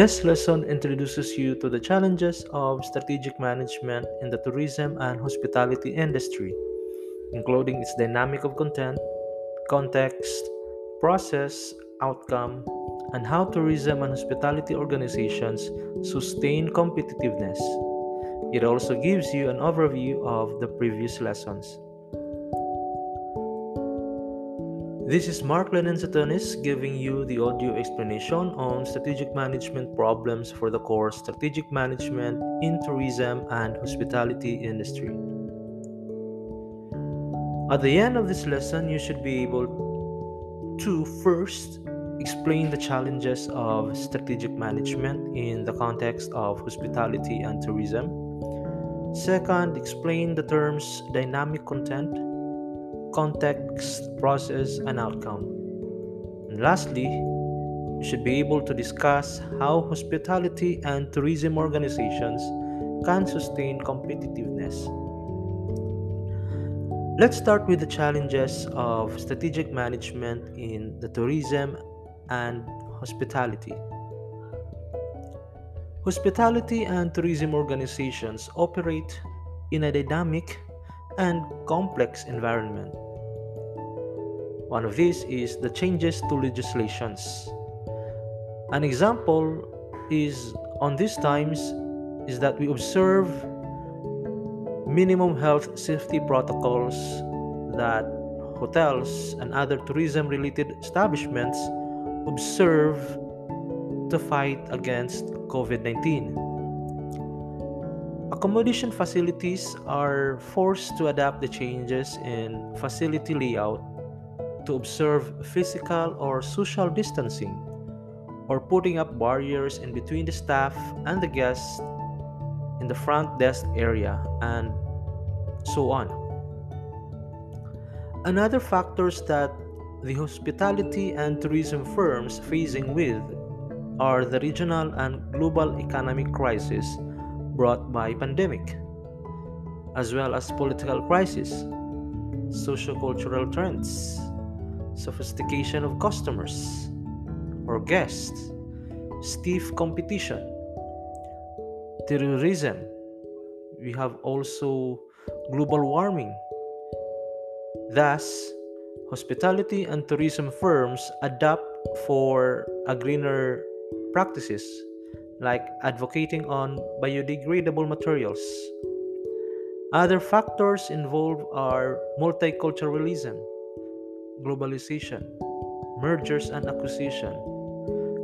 This lesson introduces you to the challenges of strategic management in the tourism and hospitality industry, including its dynamic of content, context, process, outcome, and how tourism and hospitality organizations sustain competitiveness. It also gives you an overview of the previous lessons. This is Mark Lennon Satonis giving you the audio explanation on strategic management problems for the course Strategic Management in Tourism and Hospitality Industry. At the end of this lesson, you should be able to first explain the challenges of strategic management in the context of hospitality and tourism. Second, explain the terms dynamic content context, process, and outcome. And lastly, you should be able to discuss how hospitality and tourism organizations can sustain competitiveness. Let's start with the challenges of strategic management in the tourism and hospitality. Hospitality and tourism organizations operate in a dynamic and complex environment. One of these is the changes to legislations. An example is on these times is that we observe minimum health safety protocols that hotels and other tourism related establishments observe to fight against COVID 19. Accommodation facilities are forced to adapt the changes in facility layout to observe physical or social distancing or putting up barriers in between the staff and the guests in the front desk area and so on. Another factors that the hospitality and tourism firms facing with are the regional and global economic crisis brought by pandemic, as well as political crisis, sociocultural trends, sophistication of customers or guests, stiff competition, terrorism. We have also global warming. Thus, hospitality and tourism firms adapt for a greener practices like advocating on biodegradable materials. Other factors involved are multiculturalism, globalization, mergers and acquisition,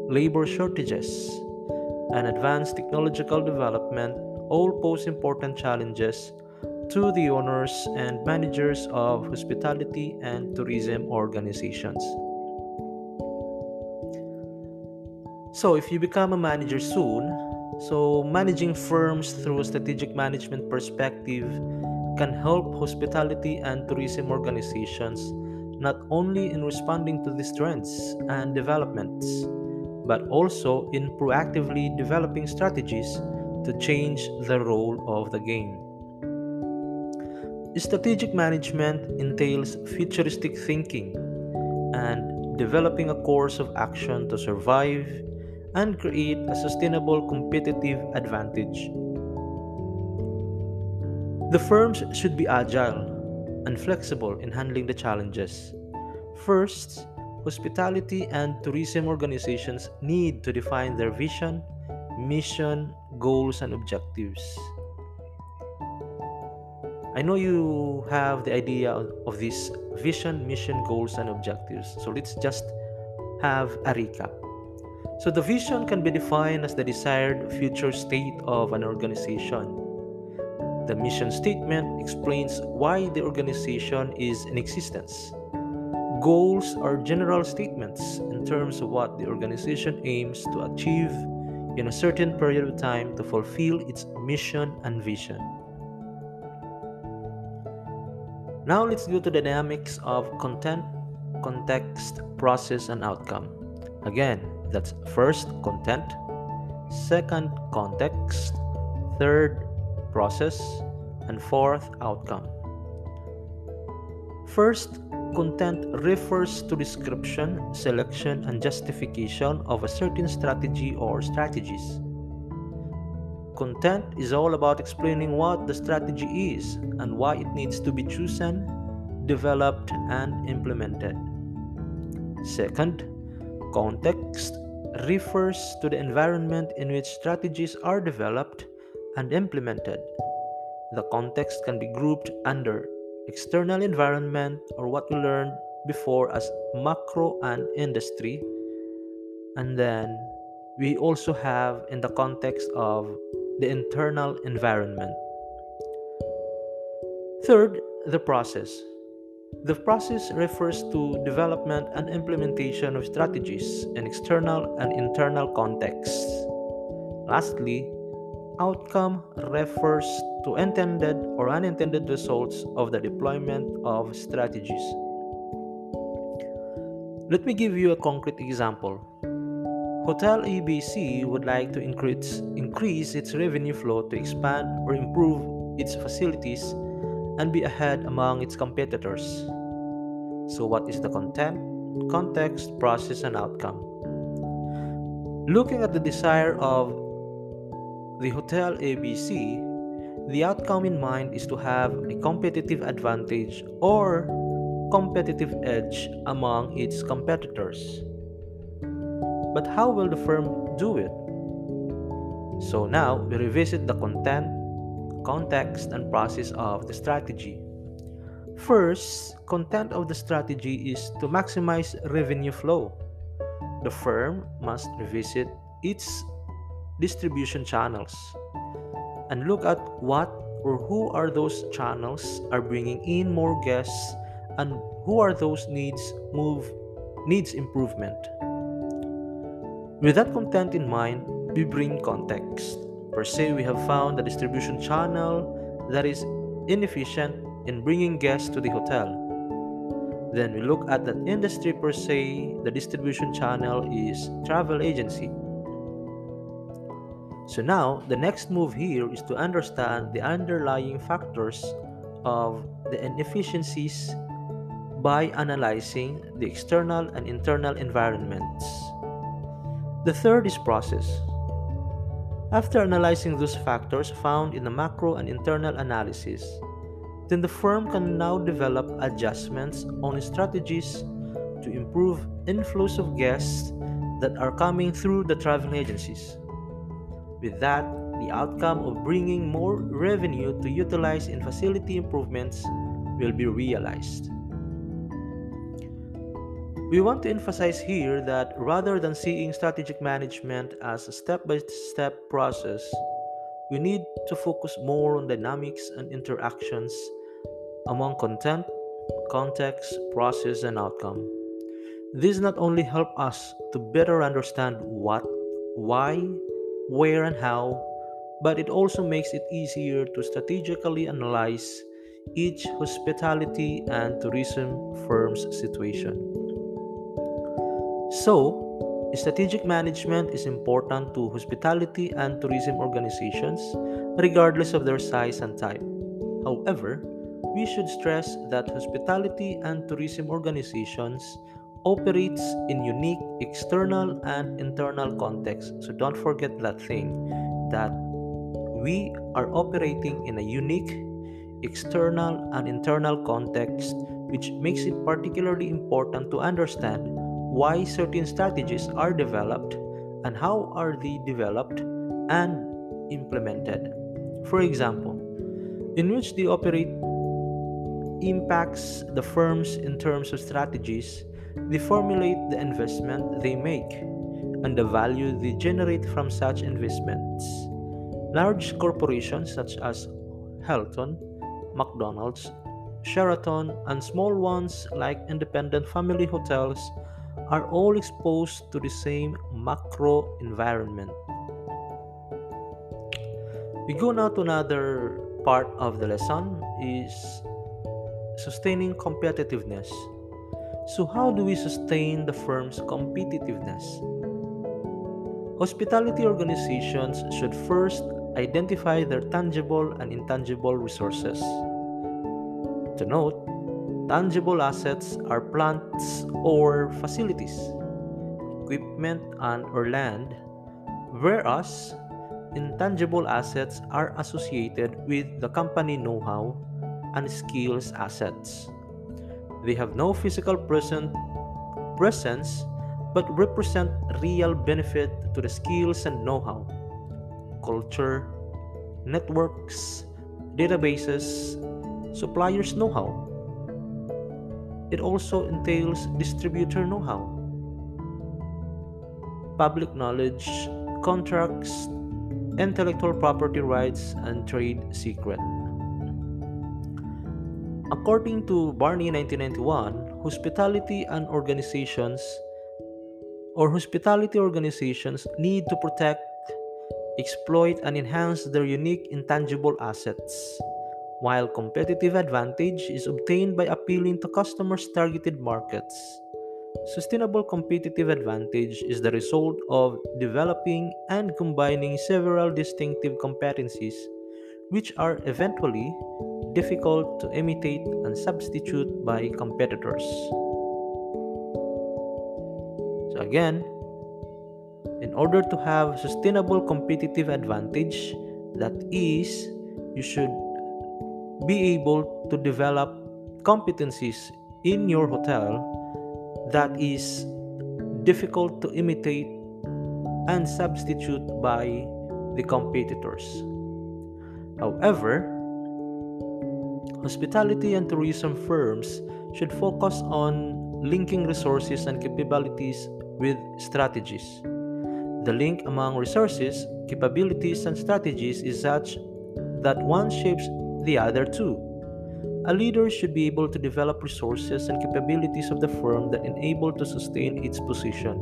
labor shortages, and advanced technological development all pose important challenges to the owners and managers of hospitality and tourism organizations. So, if you become a manager soon, so managing firms through a strategic management perspective can help hospitality and tourism organizations not only in responding to these trends and developments, but also in proactively developing strategies to change the role of the game. Strategic management entails futuristic thinking and developing a course of action to survive and create a sustainable competitive advantage. The firms should be agile and flexible in handling the challenges. First, hospitality and tourism organizations need to define their vision, mission, goals, and objectives. I know you have the idea of this vision, mission, goals, and objectives. So let's just have a recap. So the vision can be defined as the desired future state of an organization. The mission statement explains why the organization is in existence. Goals are general statements in terms of what the organization aims to achieve in a certain period of time to fulfill its mission and vision. Now let's go to the dynamics of content, context, process, and outcome. Again, that's first, content, second, context, third, process, and fourth, outcome. First, content refers to description, selection, and justification of a certain strategy or strategies. Content is all about explaining what the strategy is and why it needs to be chosen, developed, and implemented. Second, context refers to the environment in which strategies are developed and implemented. The context can be grouped under external environment or what we learned before as macro and industry. And then we also have in the context of the internal environment. Third, the process. The process refers to development and implementation of strategies in external and internal contexts. Lastly, outcome refers to intended or unintended results of the deployment of strategies. Let me give you a concrete example. Hotel ABC would like to increase, increase its revenue flow to expand or improve its facilities and be ahead among its competitors. So, what is the content, context, process, and outcome? Looking at the desire of the Hotel ABC, the outcome in mind is to have a competitive advantage or competitive edge among its competitors. But how will the firm do it? So now we revisit the content context and process of the strategy. First, content of the strategy is to maximize revenue flow. The firm must revisit its distribution channels and look at what or who are those channels are bringing in more guests and who are those needs move needs improvement. With that content in mind, we bring context. Per se, we have found a distribution channel that is inefficient in bringing guests to the hotel. Then we look at that industry per se, the distribution channel is travel agency. So now, the next move here is to understand the underlying factors of the inefficiencies by analyzing the external and internal environments. The third is process. After analyzing those factors found in the macro and internal analysis, then the firm can now develop adjustments on strategies to improve inflows of guests that are coming through the travel agencies. With that, the outcome of bringing more revenue to utilize in facility improvements will be realized. We want to emphasize here that rather than seeing strategic management as a step by step process, we need to focus more on dynamics and interactions among content, context, process, and outcome. This not only help us to better understand what, why, where, and how, but it also makes it easier to strategically analyze each hospitality and tourism firm's situation. So, strategic management is important to hospitality and tourism organizations, regardless of their size and type. However, we should stress that hospitality and tourism organizations operates in unique external and internal contexts. So don't forget that thing that we are operating in a unique external and internal context which makes it particularly important to understand why certain strategies are developed and how are they developed and implemented. For example, in which they operate impacts the firms in terms of strategies, they formulate the investment they make and the value they generate from such investments. Large corporations such as Hilton, McDonald's, Sheraton, and small ones like independent family hotels are all exposed to the same macro environment. We go now to another part of the lesson is sustaining competitiveness. So how do we sustain the firm's competitiveness? Hospitality organizations should first identify their tangible and intangible resources. To note, Tangible assets are plants or facilities, equipment, and or land, whereas intangible assets are associated with the company know-how and skills assets. They have no physical present, presence but represent real benefit to the skills and know-how, culture, networks, databases, suppliers know-how it also entails distributor know how, public knowledge, contracts, intellectual property rights, and trade secret. According to Barney 1991, hospitality and organizations or hospitality organizations need to protect, exploit, and enhance their unique intangible assets while competitive advantage is obtained by appealing to customers' targeted markets. Sustainable competitive advantage is the result of developing and combining several distinctive competencies which are eventually difficult to imitate and substitute by competitors. So, again, in order to have sustainable competitive advantage, that is, you should be able to develop competencies in your hotel that is difficult to imitate and substitute by the competitors. However, hospitality and tourism firms should focus on linking resources and capabilities with strategies. The link among resources, capabilities, and strategies is such that one shapes the other two. A leader should be able to develop resources and capabilities of the firm that enable to sustain its position.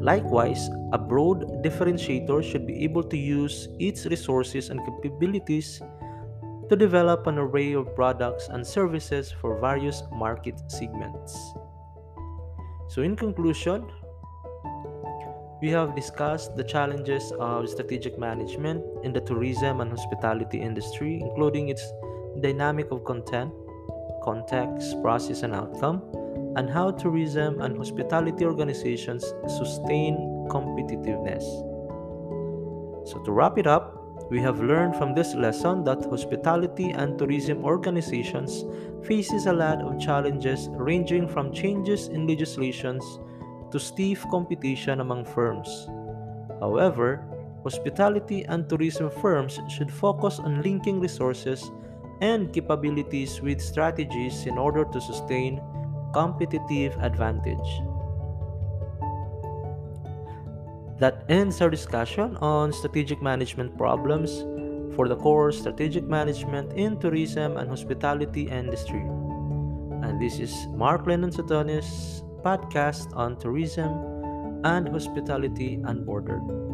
Likewise, a broad differentiator should be able to use its resources and capabilities to develop an array of products and services for various market segments. So, in conclusion, we have discussed the challenges of strategic management in the tourism and hospitality industry, including its dynamic of content, context, process, and outcome, and how tourism and hospitality organizations sustain competitiveness. So, to wrap it up, we have learned from this lesson that hospitality and tourism organizations faces a lot of challenges ranging from changes in legislations to stiff competition among firms. However, hospitality and tourism firms should focus on linking resources and capabilities with strategies in order to sustain competitive advantage. That ends our discussion on strategic management problems for the course Strategic Management in Tourism and Hospitality Industry. And this is Mark Lennon Satonis podcast on tourism and hospitality unbordered.